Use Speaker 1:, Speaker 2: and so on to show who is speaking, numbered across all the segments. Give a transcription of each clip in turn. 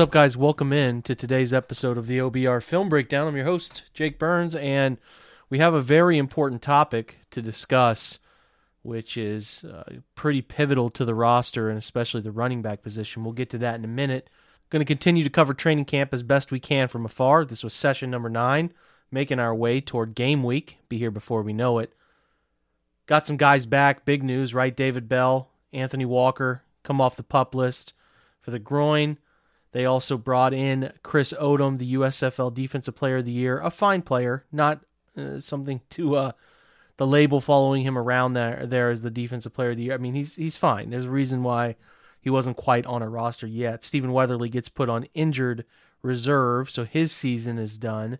Speaker 1: What's up, guys? Welcome in to today's episode of the OBR Film Breakdown. I'm your host, Jake Burns, and we have a very important topic to discuss, which is uh, pretty pivotal to the roster and especially the running back position. We'll get to that in a minute. Going to continue to cover training camp as best we can from afar. This was session number nine, making our way toward game week. Be here before we know it. Got some guys back. Big news, right? David Bell, Anthony Walker come off the pup list for the groin. They also brought in Chris Odom, the USFL Defensive Player of the Year, a fine player, not uh, something to uh, the label following him around there there as the Defensive Player of the Year. I mean, he's he's fine. There's a reason why he wasn't quite on a roster yet. Stephen Weatherly gets put on injured reserve, so his season is done.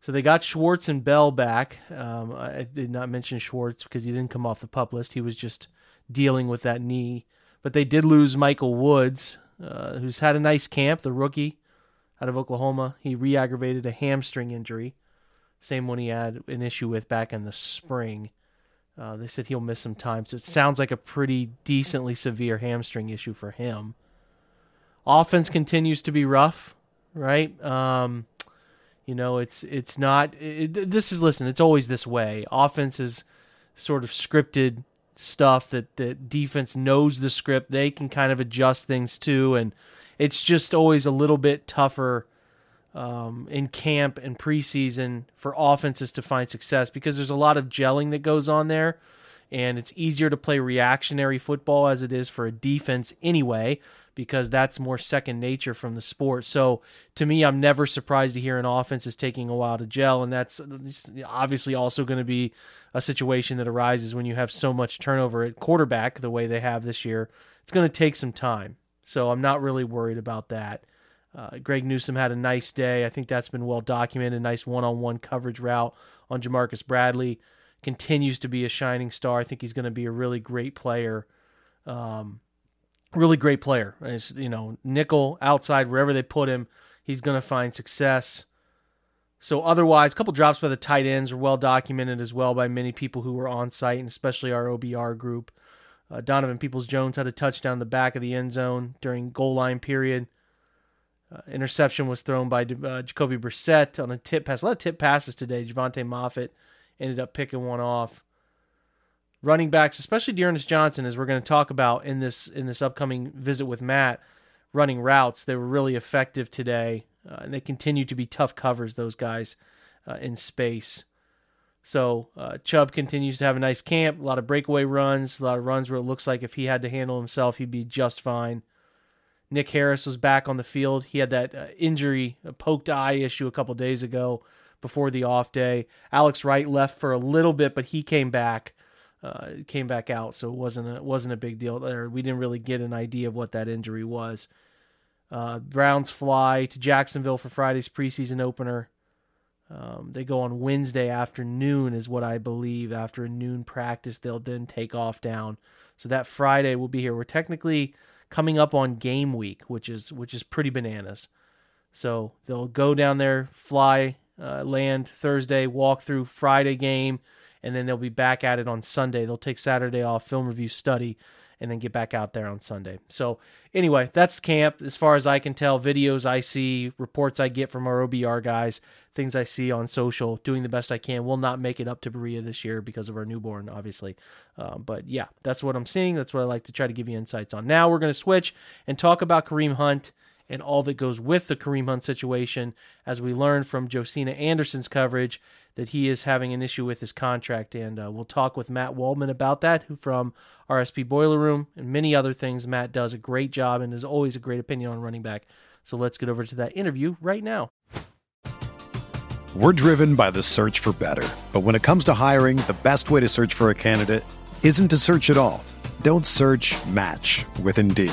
Speaker 1: So they got Schwartz and Bell back. Um, I did not mention Schwartz because he didn't come off the pup list. He was just dealing with that knee. But they did lose Michael Woods, uh, who's had a nice camp, the rookie out of Oklahoma. He re aggravated a hamstring injury, same one he had an issue with back in the spring. Uh, they said he'll miss some time, so it sounds like a pretty decently severe hamstring issue for him. Offense continues to be rough, right? Um, you know, it's it's not. It, this is listen. It's always this way. Offense is sort of scripted stuff that the defense knows the script. They can kind of adjust things too, and it's just always a little bit tougher um, in camp and preseason for offenses to find success because there's a lot of gelling that goes on there, and it's easier to play reactionary football as it is for a defense anyway because that's more second nature from the sport. So to me, I'm never surprised to hear an offense is taking a while to gel, and that's obviously also going to be a situation that arises when you have so much turnover at quarterback the way they have this year. It's going to take some time. So I'm not really worried about that. Uh, Greg Newsom had a nice day. I think that's been well documented. Nice one-on-one coverage route on Jamarcus Bradley. Continues to be a shining star. I think he's going to be a really great player. Um, really great player. It's, you know, nickel outside wherever they put him, he's going to find success. So otherwise, a couple drops by the tight ends are well documented as well by many people who were on site, and especially our OBR group. Uh, Donovan Peoples Jones had a touchdown in the back of the end zone during goal line period. Uh, interception was thrown by uh, Jacoby Brissett on a tip pass. A lot of tip passes today. Jovante Moffatt ended up picking one off running backs, especially D'Ernest Johnson, as we're going to talk about in this in this upcoming visit with Matt, running routes. They were really effective today, uh, and they continue to be tough covers. Those guys uh, in space. So uh, Chubb continues to have a nice camp, a lot of breakaway runs, a lot of runs where it looks like if he had to handle himself, he'd be just fine. Nick Harris was back on the field. He had that uh, injury, a poked eye issue a couple days ago before the off day. Alex Wright left for a little bit, but he came back uh, came back out, so it wasn't a, wasn't a big deal there. We didn't really get an idea of what that injury was. Uh, Browns fly to Jacksonville for Friday's preseason opener. Um, they go on Wednesday afternoon, is what I believe. After a noon practice, they'll then take off down. So that Friday will be here. We're technically coming up on game week, which is which is pretty bananas. So they'll go down there, fly, uh, land Thursday, walk through Friday game, and then they'll be back at it on Sunday. They'll take Saturday off, film review, study, and then get back out there on Sunday. So anyway, that's camp as far as I can tell. Videos I see, reports I get from our OBR guys, things I see on social, doing the best I can. Will not make it up to Berea this year because of our newborn, obviously. Um, but yeah, that's what I'm seeing. That's what I like to try to give you insights on. Now we're going to switch and talk about Kareem Hunt and all that goes with the Kareem Hunt situation, as we learned from Josina Anderson's coverage that he is having an issue with his contract. And uh, we'll talk with Matt Waldman about that from RSP Boiler Room and many other things. Matt does a great job and is always a great opinion on running back. So let's get over to that interview right now.
Speaker 2: We're driven by the search for better. But when it comes to hiring, the best way to search for a candidate isn't to search at all. Don't search match with Indeed.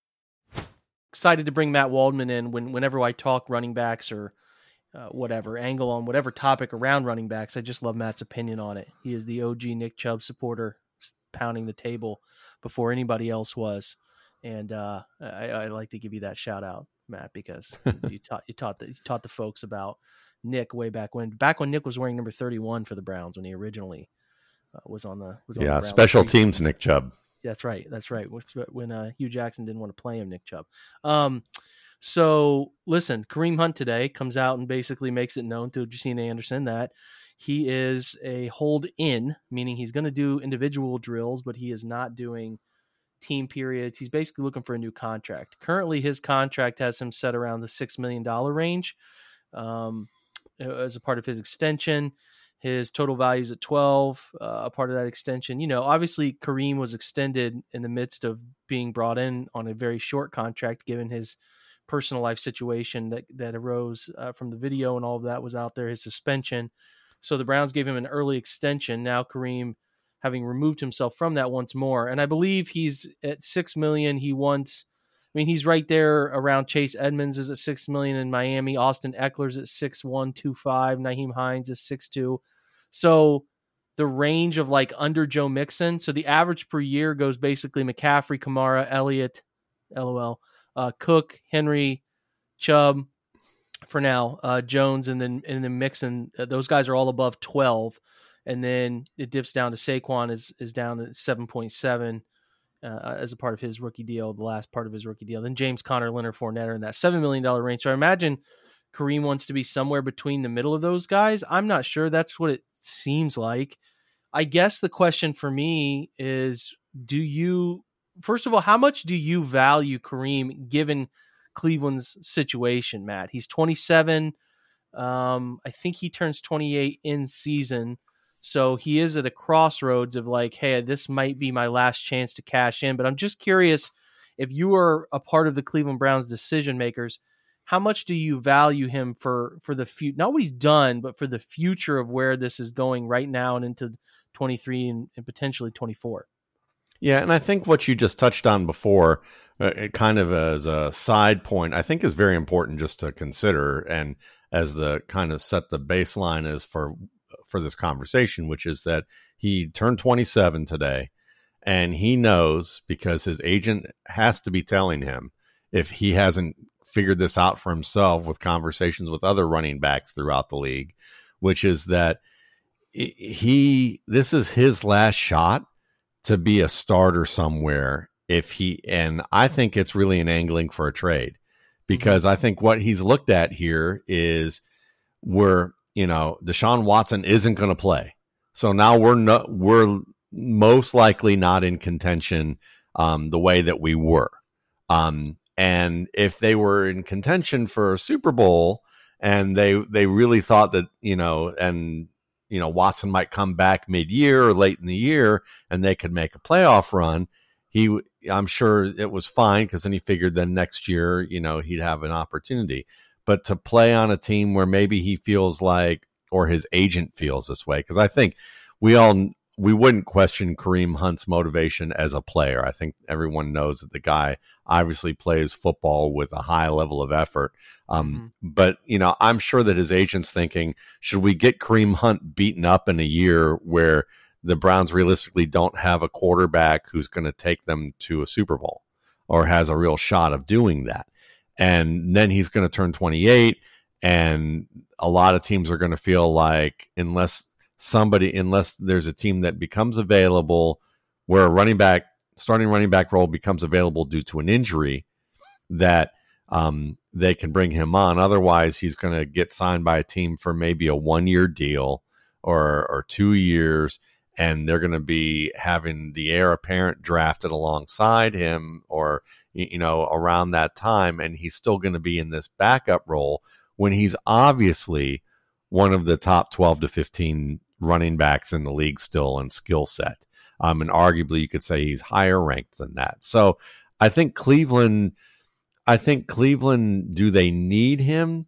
Speaker 1: excited to bring Matt Waldman in when whenever I talk running backs or uh, whatever angle on whatever topic around running backs. I just love Matt's opinion on it. He is the OG Nick Chubb supporter, pounding the table before anybody else was, and uh, I, I, like to give you that shout out, Matt, because you taught you taught the you taught the folks about Nick way back when back when Nick was wearing number thirty one for the Browns when he originally uh, was on the was on
Speaker 3: yeah
Speaker 1: the
Speaker 3: special teams Nick Chubb.
Speaker 1: That's right. That's right. When uh, Hue Jackson didn't want to play him, Nick Chubb. Um, so listen, Kareem Hunt today comes out and basically makes it known to Josina Anderson that he is a hold in, meaning he's going to do individual drills, but he is not doing team periods. He's basically looking for a new contract. Currently, his contract has him set around the six million dollar range um, as a part of his extension. His total value is at 12, uh, a part of that extension. You know, obviously Kareem was extended in the midst of being brought in on a very short contract, given his personal life situation that, that arose uh, from the video and all of that was out there, his suspension. So the Browns gave him an early extension. Now Kareem, having removed himself from that once more, and I believe he's at six million. He wants, I mean, he's right there around Chase Edmonds is at six million in Miami. Austin Ekeler's at six one two five. Nyheim Hines is six two. So the range of like under Joe Mixon. So the average per year goes basically McCaffrey, Kamara, Elliott, LOL, uh, Cook, Henry, Chubb for now, uh, Jones, and then and then Mixon. Uh, those guys are all above twelve, and then it dips down to Saquon is is down at seven point seven. Uh, as a part of his rookie deal, the last part of his rookie deal. Then James Conner, Leonard Fournette are in that seven million dollar range. So I imagine Kareem wants to be somewhere between the middle of those guys. I'm not sure. That's what it seems like. I guess the question for me is do you, first of all, how much do you value Kareem given Cleveland's situation, Matt? He's 27. Um, I think he turns 28 in season. So he is at a crossroads of like, hey, this might be my last chance to cash in. But I'm just curious if you are a part of the Cleveland Browns decision makers, how much do you value him for for the future not what he's done but for the future of where this is going right now and into 23 and, and potentially 24
Speaker 3: yeah and i think what you just touched on before uh, kind of as a side point i think is very important just to consider and as the kind of set the baseline is for for this conversation which is that he turned 27 today and he knows because his agent has to be telling him if he hasn't figured this out for himself with conversations with other running backs throughout the league, which is that he this is his last shot to be a starter somewhere if he and I think it's really an angling for a trade mm-hmm. because I think what he's looked at here is where you know Deshaun Watson isn't going to play. So now we're not we're most likely not in contention um, the way that we were. Um, and if they were in contention for a Super Bowl and they they really thought that, you know, and you know, Watson might come back mid-year or late in the year and they could make a playoff run, he I'm sure it was fine because then he figured then next year, you know, he'd have an opportunity. But to play on a team where maybe he feels like or his agent feels this way because I think we all we wouldn't question Kareem Hunt's motivation as a player. I think everyone knows that the guy obviously plays football with a high level of effort. Um, mm-hmm. But, you know, I'm sure that his agent's thinking, should we get Kareem Hunt beaten up in a year where the Browns realistically don't have a quarterback who's going to take them to a Super Bowl or has a real shot of doing that. And then he's going to turn 28 and a lot of teams are going to feel like unless somebody unless there's a team that becomes available where a running back starting running back role becomes available due to an injury that um, they can bring him on. Otherwise, he's going to get signed by a team for maybe a one year deal or or two years, and they're going to be having the heir apparent drafted alongside him or you know around that time, and he's still going to be in this backup role when he's obviously one of the top twelve to fifteen running backs in the league still in skill set. Um, and arguably, you could say he's higher ranked than that. So I think Cleveland I think Cleveland, do they need him?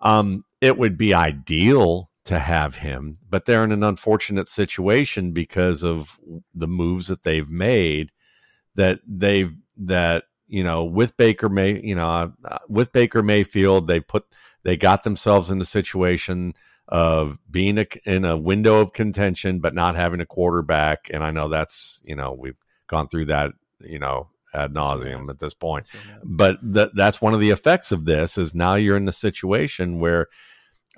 Speaker 3: Um, it would be ideal to have him, but they're in an unfortunate situation because of the moves that they've made. That they've that you know with Baker May, you know, uh, with Baker Mayfield, they put they got themselves in the situation of being a, in a window of contention, but not having a quarterback. And I know that's you know we've gone through that you know ad nauseum at this point. But that that's one of the effects of this is now you're in the situation where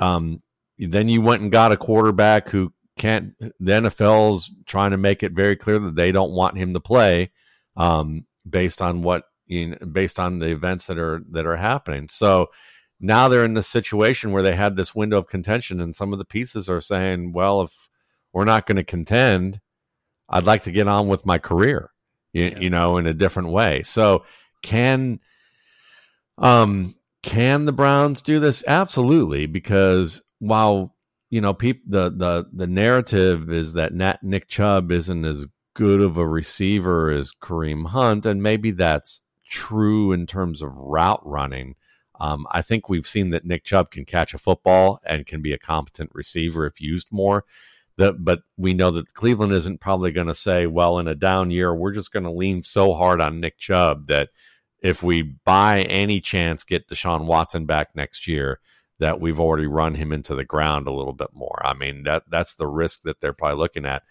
Speaker 3: um, then you went and got a quarterback who can't. The NFL's trying to make it very clear that they don't want him to play um, based on what you know, based on the events that are that are happening. So now they're in the situation where they had this window of contention, and some of the pieces are saying, "Well, if we're not going to contend, I'd like to get on with my career." you, yeah. you know, in a different way. So can um can the Browns do this? Absolutely, because while you know, people the the the narrative is that Nat, Nick Chubb isn't as good of a receiver as Kareem Hunt, and maybe that's true in terms of route running. Um, I think we've seen that Nick Chubb can catch a football and can be a competent receiver if used more but we know that Cleveland isn't probably going to say, well, in a down year, we're just going to lean so hard on Nick Chubb that if we by any chance get Deshaun Watson back next year, that we've already run him into the ground a little bit more. I mean, that that's the risk that they're probably looking at.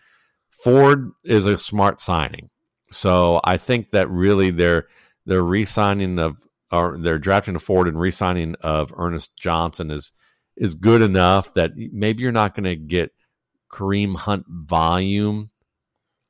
Speaker 3: Ford is a smart signing. So I think that really they're they're re-signing of or they're drafting a Ford and re-signing of Ernest Johnson is is good enough that maybe you're not going to get Kareem Hunt volume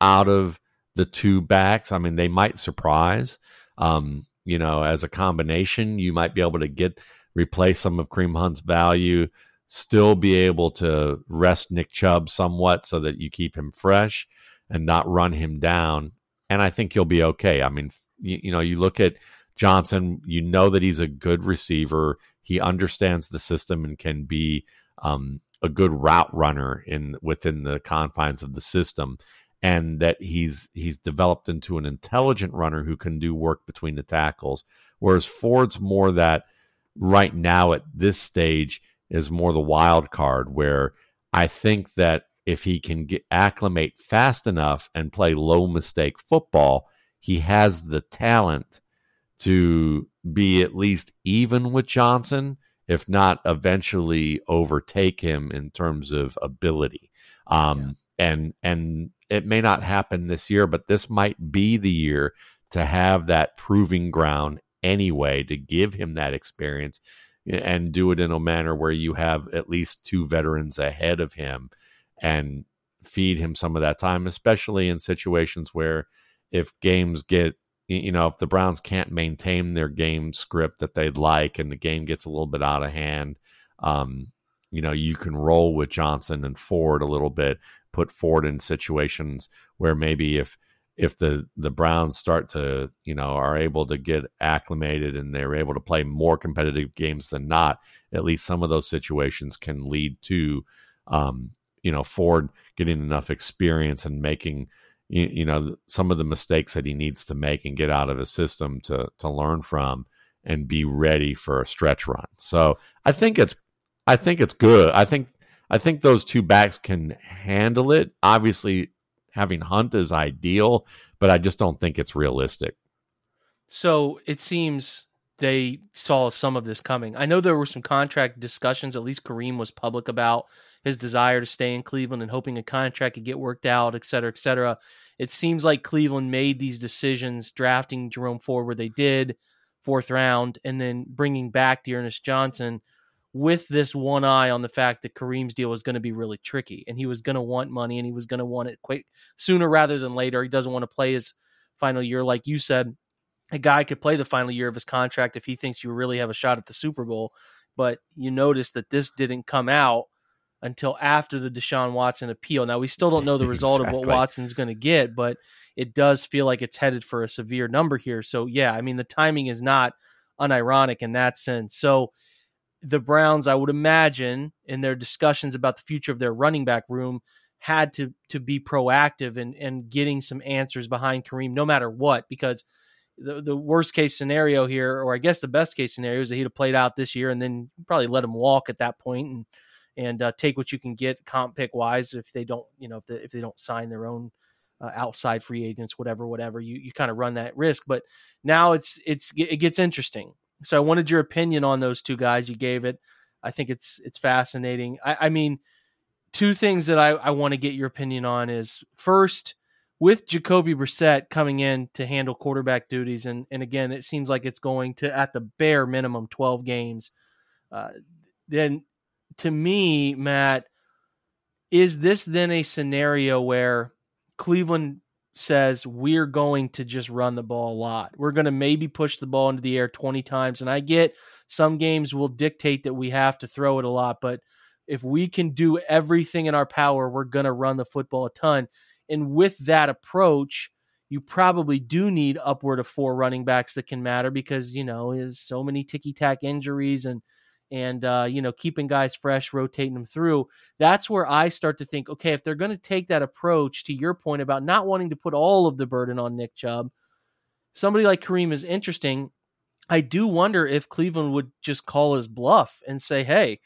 Speaker 3: out of the two backs. I mean, they might surprise. Um, you know, as a combination, you might be able to get replace some of Kareem Hunt's value, still be able to rest Nick Chubb somewhat so that you keep him fresh and not run him down. And I think you'll be okay. I mean, you, you know, you look at Johnson, you know that he's a good receiver. He understands the system and can be um, a good route runner in within the confines of the system and that he's he's developed into an intelligent runner who can do work between the tackles whereas Ford's more that right now at this stage is more the wild card where I think that if he can get acclimate fast enough and play low mistake football he has the talent to be at least even with Johnson if not eventually overtake him in terms of ability. Um, yeah. And and it may not happen this year, but this might be the year to have that proving ground anyway to give him that experience and do it in a manner where you have at least two veterans ahead of him and feed him some of that time, especially in situations where if games get you know, if the Browns can't maintain their game script that they'd like and the game gets a little bit out of hand, um, you know, you can roll with Johnson and Ford a little bit, put Ford in situations where maybe if if the the Browns start to, you know, are able to get acclimated and they're able to play more competitive games than not, at least some of those situations can lead to um, you know, Ford getting enough experience and making you, you know some of the mistakes that he needs to make and get out of his system to to learn from and be ready for a stretch run. So I think it's I think it's good. I think I think those two backs can handle it. Obviously, having Hunt is ideal, but I just don't think it's realistic.
Speaker 1: So it seems they saw some of this coming. I know there were some contract discussions, at least Kareem was public about his desire to stay in Cleveland and hoping a contract could get worked out, et cetera, et cetera. It seems like Cleveland made these decisions drafting Jerome Ford where they did, fourth round, and then bringing back D'Ernest Johnson with this one eye on the fact that Kareem's deal was going to be really tricky and he was going to want money and he was going to want it quick sooner rather than later. He doesn't want to play his final year. Like you said, a guy could play the final year of his contract if he thinks you really have a shot at the Super Bowl. But you notice that this didn't come out until after the Deshaun Watson appeal. Now we still don't know the result exactly. of what Watson's going to get, but it does feel like it's headed for a severe number here. So yeah, I mean the timing is not unironic in that sense. So the Browns, I would imagine, in their discussions about the future of their running back room, had to to be proactive and and getting some answers behind Kareem, no matter what, because the the worst case scenario here, or I guess the best case scenario, is that he'd have played out this year and then probably let him walk at that point and and uh, take what you can get comp pick wise if they don't you know if, the, if they don't sign their own uh, outside free agents, whatever, whatever. You you kind of run that risk, but now it's it's it gets interesting so I wanted your opinion on those two guys. You gave it. I think it's it's fascinating. I, I mean, two things that I, I want to get your opinion on is first with Jacoby Brissett coming in to handle quarterback duties, and and again, it seems like it's going to at the bare minimum twelve games. Uh, then, to me, Matt, is this then a scenario where Cleveland says we're going to just run the ball a lot. We're going to maybe push the ball into the air 20 times. And I get some games will dictate that we have to throw it a lot, but if we can do everything in our power, we're going to run the football a ton. And with that approach, you probably do need upward of four running backs that can matter because, you know, there's so many ticky tack injuries and and uh, you know keeping guys fresh, rotating them through. That's where I start to think, okay, if they're going to take that approach, to your point about not wanting to put all of the burden on Nick Chubb, somebody like Kareem is interesting. I do wonder if Cleveland would just call his bluff and say, hey.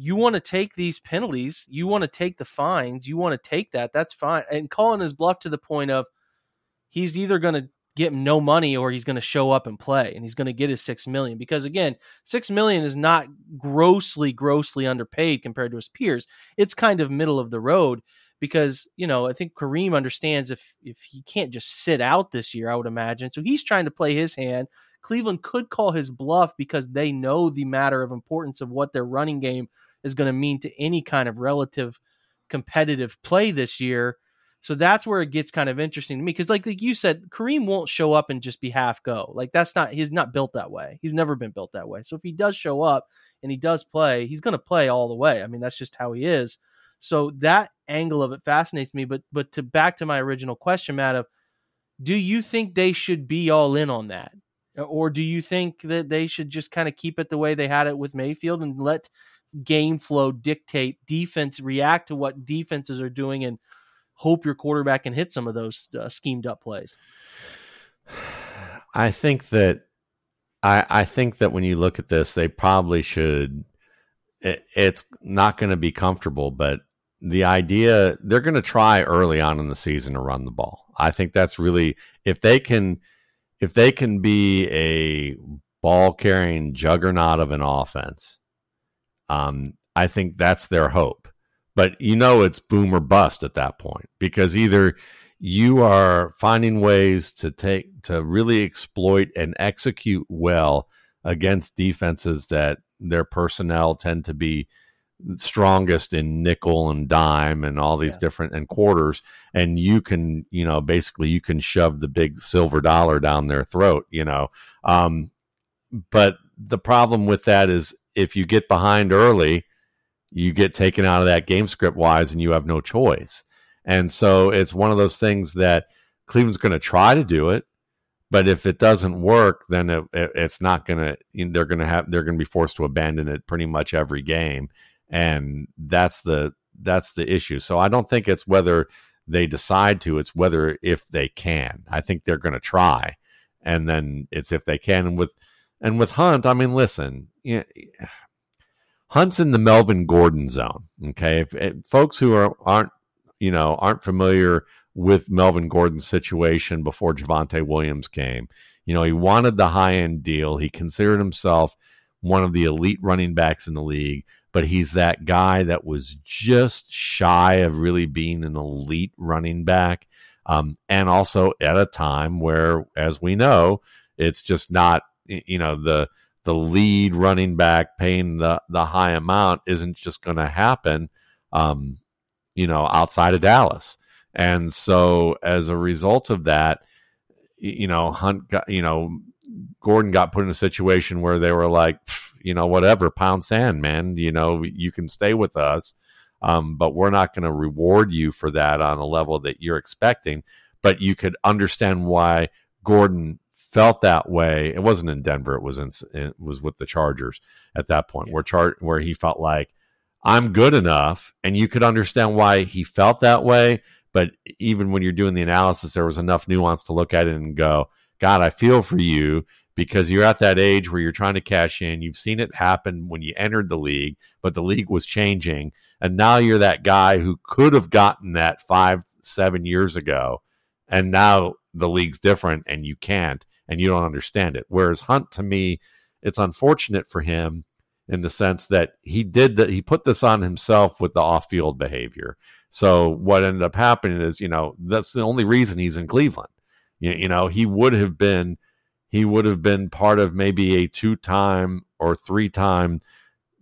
Speaker 1: You want to take these penalties, you want to take the fines, you want to take that, that's fine. And calling his bluff to the point of he's either going to get him no money or he's going to show up and play and he's going to get his 6 million because again 6 million is not grossly grossly underpaid compared to his peers. It's kind of middle of the road because you know I think Kareem understands if if he can't just sit out this year I would imagine. So he's trying to play his hand. Cleveland could call his bluff because they know the matter of importance of what their running game is going to mean to any kind of relative competitive play this year so that's where it gets kind of interesting to me because, like, like you said, Kareem won't show up and just be half go. Like that's not he's not built that way. He's never been built that way. So if he does show up and he does play, he's going to play all the way. I mean, that's just how he is. So that angle of it fascinates me. But but to back to my original question, Matt, of do you think they should be all in on that? Or do you think that they should just kind of keep it the way they had it with Mayfield and let game flow dictate defense, react to what defenses are doing and hope your quarterback can hit some of those uh, schemed up plays.
Speaker 3: I think that I, I think that when you look at this, they probably should. It, it's not going to be comfortable, but the idea they're going to try early on in the season to run the ball. I think that's really if they can if they can be a ball carrying juggernaut of an offense. Um, I think that's their hope but you know it's boom or bust at that point because either you are finding ways to take to really exploit and execute well against defenses that their personnel tend to be strongest in nickel and dime and all these yeah. different and quarters and you can you know basically you can shove the big silver dollar down their throat you know um, but the problem with that is if you get behind early you get taken out of that game script wise and you have no choice. And so it's one of those things that Cleveland's going to try to do it, but if it doesn't work, then it, it, it's not going to. They're going to have. They're going to be forced to abandon it pretty much every game, and that's the that's the issue. So I don't think it's whether they decide to; it's whether if they can. I think they're going to try, and then it's if they can. And with and with Hunt, I mean, listen, you know, Hunt's in the Melvin Gordon zone. Okay, if, if folks who are aren't you know aren't familiar with Melvin Gordon's situation before Javonte Williams came, you know he wanted the high end deal. He considered himself one of the elite running backs in the league, but he's that guy that was just shy of really being an elite running back. Um, and also at a time where, as we know, it's just not, you know, the the lead running back paying the the high amount isn't just going to happen, um, you know, outside of Dallas. And so as a result of that, you know, Hunt got, you know, Gordon got put in a situation where they were like, you know, whatever, pound sand, man. You know, you can stay with us, um, but we're not going to reward you for that on a level that you're expecting. But you could understand why Gordon felt that way. It wasn't in Denver; it was in it was with the Chargers at that point, yeah. where chart where he felt like I'm good enough, and you could understand why he felt that way. But even when you're doing the analysis, there was enough nuance to look at it and go, God, I feel for you because you're at that age where you're trying to cash in. You've seen it happen when you entered the league, but the league was changing. And now you're that guy who could have gotten that five, seven years ago. And now the league's different and you can't and you don't understand it. Whereas Hunt, to me, it's unfortunate for him in the sense that he did that, he put this on himself with the off field behavior. So what ended up happening is, you know, that's the only reason he's in Cleveland. You, you know, he would have been he would have been part of maybe a two-time or three-time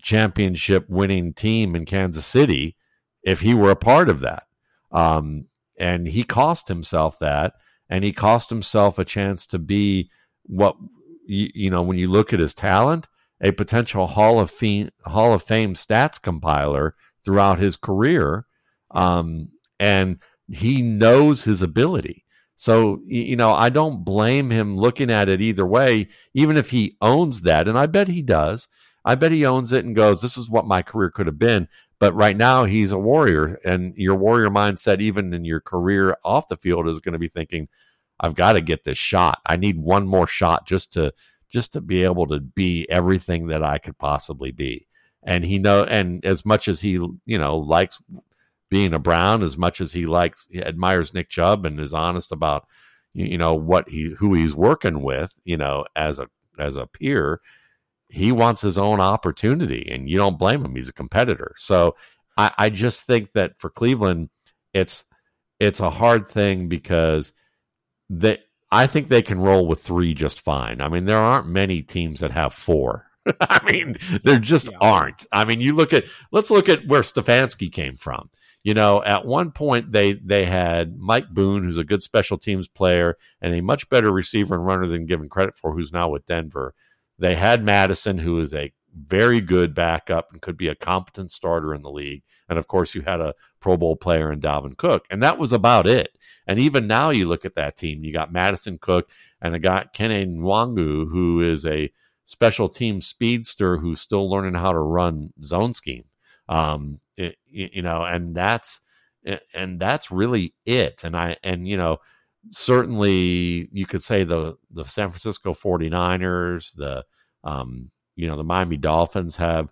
Speaker 3: championship winning team in Kansas City if he were a part of that. Um, and he cost himself that, and he cost himself a chance to be what you, you know when you look at his talent, a potential Hall of Fame Hall of Fame stats compiler throughout his career, um, and he knows his ability. So, you know, I don't blame him looking at it either way, even if he owns that. And I bet he does. I bet he owns it and goes, this is what my career could have been. But right now, he's a warrior. And your warrior mindset, even in your career off the field, is going to be thinking, I've got to get this shot. I need one more shot just to just to be able to be everything that I could possibly be. And he know and as much as he, you know, likes being a Brown as much as he likes he admires Nick Chubb and is honest about you know what he who he's working with, you know, as a as a peer, he wants his own opportunity and you don't blame him. He's a competitor. So I, I just think that for Cleveland, it's it's a hard thing because they I think they can roll with three just fine. I mean, there aren't many teams that have four. I mean, there just yeah. aren't. I mean, you look at let's look at where Stefanski came from you know, at one point they they had Mike Boone, who's a good special teams player and a much better receiver and runner than given credit for, who's now with Denver. They had Mattison, who is a very good backup and could be a competent starter in the league. And of course, you had a Pro Bowl player in Dalvin Cook, and that was about it. And even now, you look at that team, you got Mattison Cook and a guy, Kene Nwangwu, who is a special team speedster who's still learning how to run zone scheme. Um, it, you know, and that's and that's really it. And I and you know, certainly you could say the the San Francisco 49ers, the um, you know, the Miami Dolphins have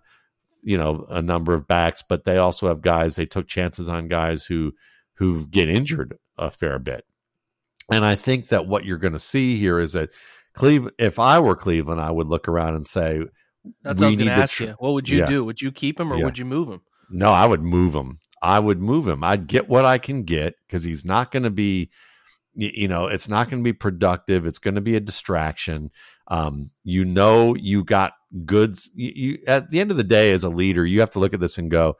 Speaker 3: you know a number of backs, but they also have guys. They took chances on guys who who get injured a fair bit. And I think that what you're going to see here is that Cleveland. If I were Cleveland, I would look around and say,
Speaker 1: "That's what I was going to ask tr- you. What would you yeah. do? Would you keep him or yeah. would you move him?"
Speaker 3: No, I would move him. I would move him. I'd get what I can get because he's not going to be, you know, it's not going to be productive. It's going to be a distraction. Um, you know, you got goods. You, you, at the end of the day, as a leader, you have to look at this and go,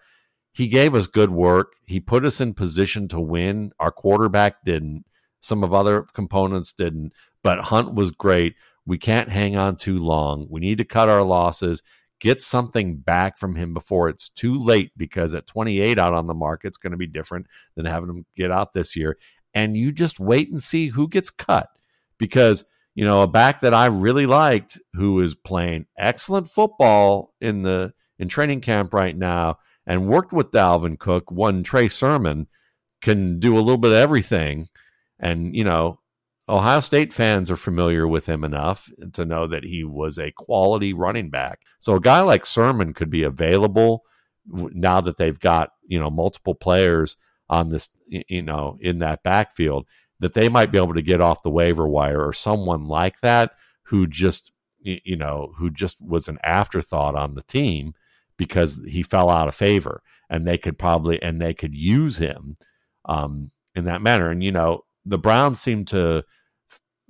Speaker 3: he gave us good work. He put us in position to win. Our quarterback didn't. Some of other components didn't, but Hunt was great. We can't hang on too long. We need to cut our losses get something back from him before it's too late because at 28 out on the market, it's going to be different than having him get out this year. And you just wait and see who gets cut because, you know, a back that I really liked who is playing excellent football in the in training camp right now and worked with Dalvin Cook, one Trey Sermon, can do a little bit of everything. And, you know, Ohio State fans are familiar with him enough to know that he was a quality running back. So a guy like Sermon could be available now that they've got, you know, multiple players on this, you know, in that backfield that they might be able to get off the waiver wire or someone like that who just, you know, who just was an afterthought on the team because he fell out of favor, and they could probably and they could use him um, in that manner. And you know, the Browns seem to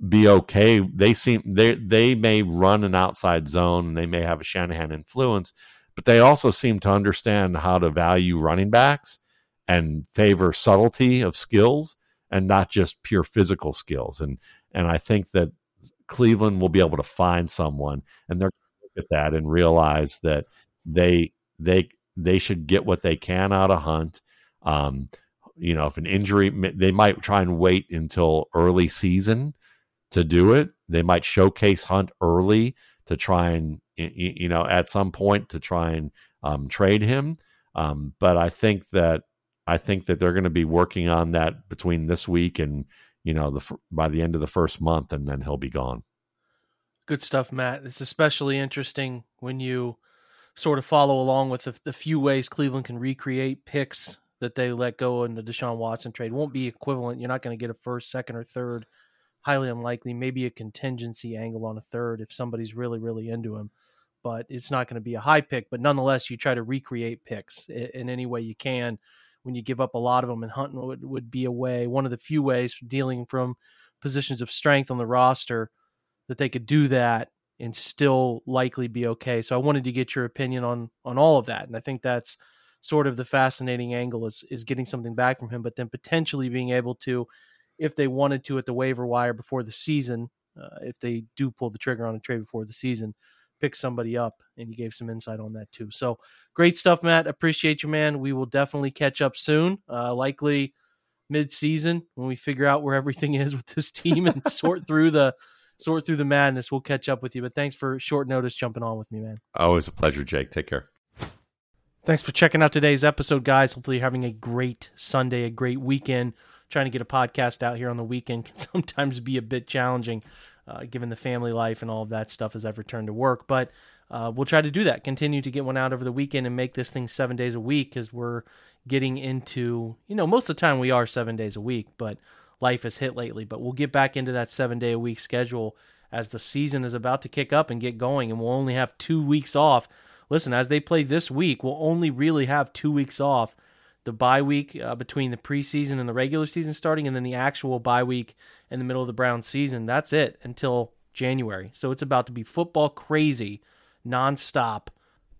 Speaker 3: be okay. They seem they they may run an outside zone and they may have a Shanahan influence, but they also seem to understand how to value running backs and favor subtlety of skills and not just pure physical skills. And and I think that Cleveland will be able to find someone and they're look at that and realize that they they they should get what they can out of Hunt. Um, you know, if an injury, they might try and wait until early season to do it. They might showcase Hunt early to try and you know at some point to try and um, trade him. Um, but I think that I think that they're going to be working on that between this week and you know the by the end of the first month, and then he'll be gone.
Speaker 1: Good stuff, Matt. It's especially interesting when you sort of follow along with the, the few ways Cleveland can recreate picks that they let go in the Deshaun Watson trade. Won't be equivalent. You're not going to get a first, second, or third. Highly unlikely. Maybe a contingency angle on a third if somebody's really, really into him. But it's not going to be a high pick. But nonetheless, you try to recreate picks in, in any way you can when you give up a lot of them. And Hunting would, would be a way, one of the few ways dealing from positions of strength on the roster that they could do that and still likely be okay. So I wanted to get your opinion on on all of that. And I think that's sort of the fascinating angle is is getting something back from him, but then potentially being able to, if they wanted to at the waiver wire before the season, uh, if they do pull the trigger on a trade before the season, pick somebody up. And you gave some insight on that too. So great stuff, Matt. Appreciate you, man. We will definitely catch up soon. Uh, likely mid season when we figure out where everything is with this team and sort through the sort through the madness. We'll catch up with you. But thanks for short notice jumping on with me, man.
Speaker 3: Always a pleasure, Jake. Take care.
Speaker 1: Thanks for checking out today's episode, guys. Hopefully, you're having a great Sunday, a great weekend. Trying to get a podcast out here on the weekend can sometimes be a bit challenging, uh, given the family life and all of that stuff as I've returned to work. But uh, we'll try to do that. Continue to get one out over the weekend and make this thing seven days a week because we're getting into, you know, most of the time we are seven days a week, but life has hit lately. But we'll get back into that seven day a week schedule as the season is about to kick up and get going, and we'll only have two weeks off listen, as they play this week, we'll only really have two weeks off. The bye week uh, between the preseason and the regular season starting, and then the actual bye week in the middle of the Brown season. That's it until January. So it's about to be football crazy, nonstop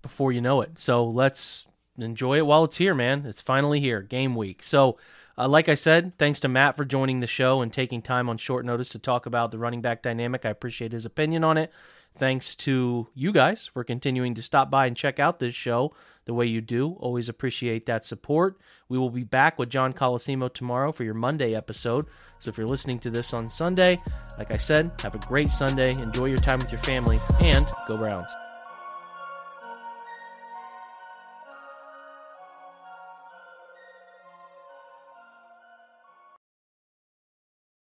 Speaker 1: before you know it. So let's enjoy it while it's here, man. It's finally here, game week. So, uh, like I said, thanks to Matt for joining the show and taking time on short notice to talk about the running back dynamic. I appreciate his opinion on it. Thanks to you guys for continuing to stop by and check out this show the way you do. Always appreciate that support. We will be back with John Colosimo tomorrow for your Monday episode. So if you're listening to this on Sunday, like I said, have a great Sunday. Enjoy your time with your family and go Browns.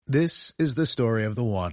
Speaker 4: This is the story of the one.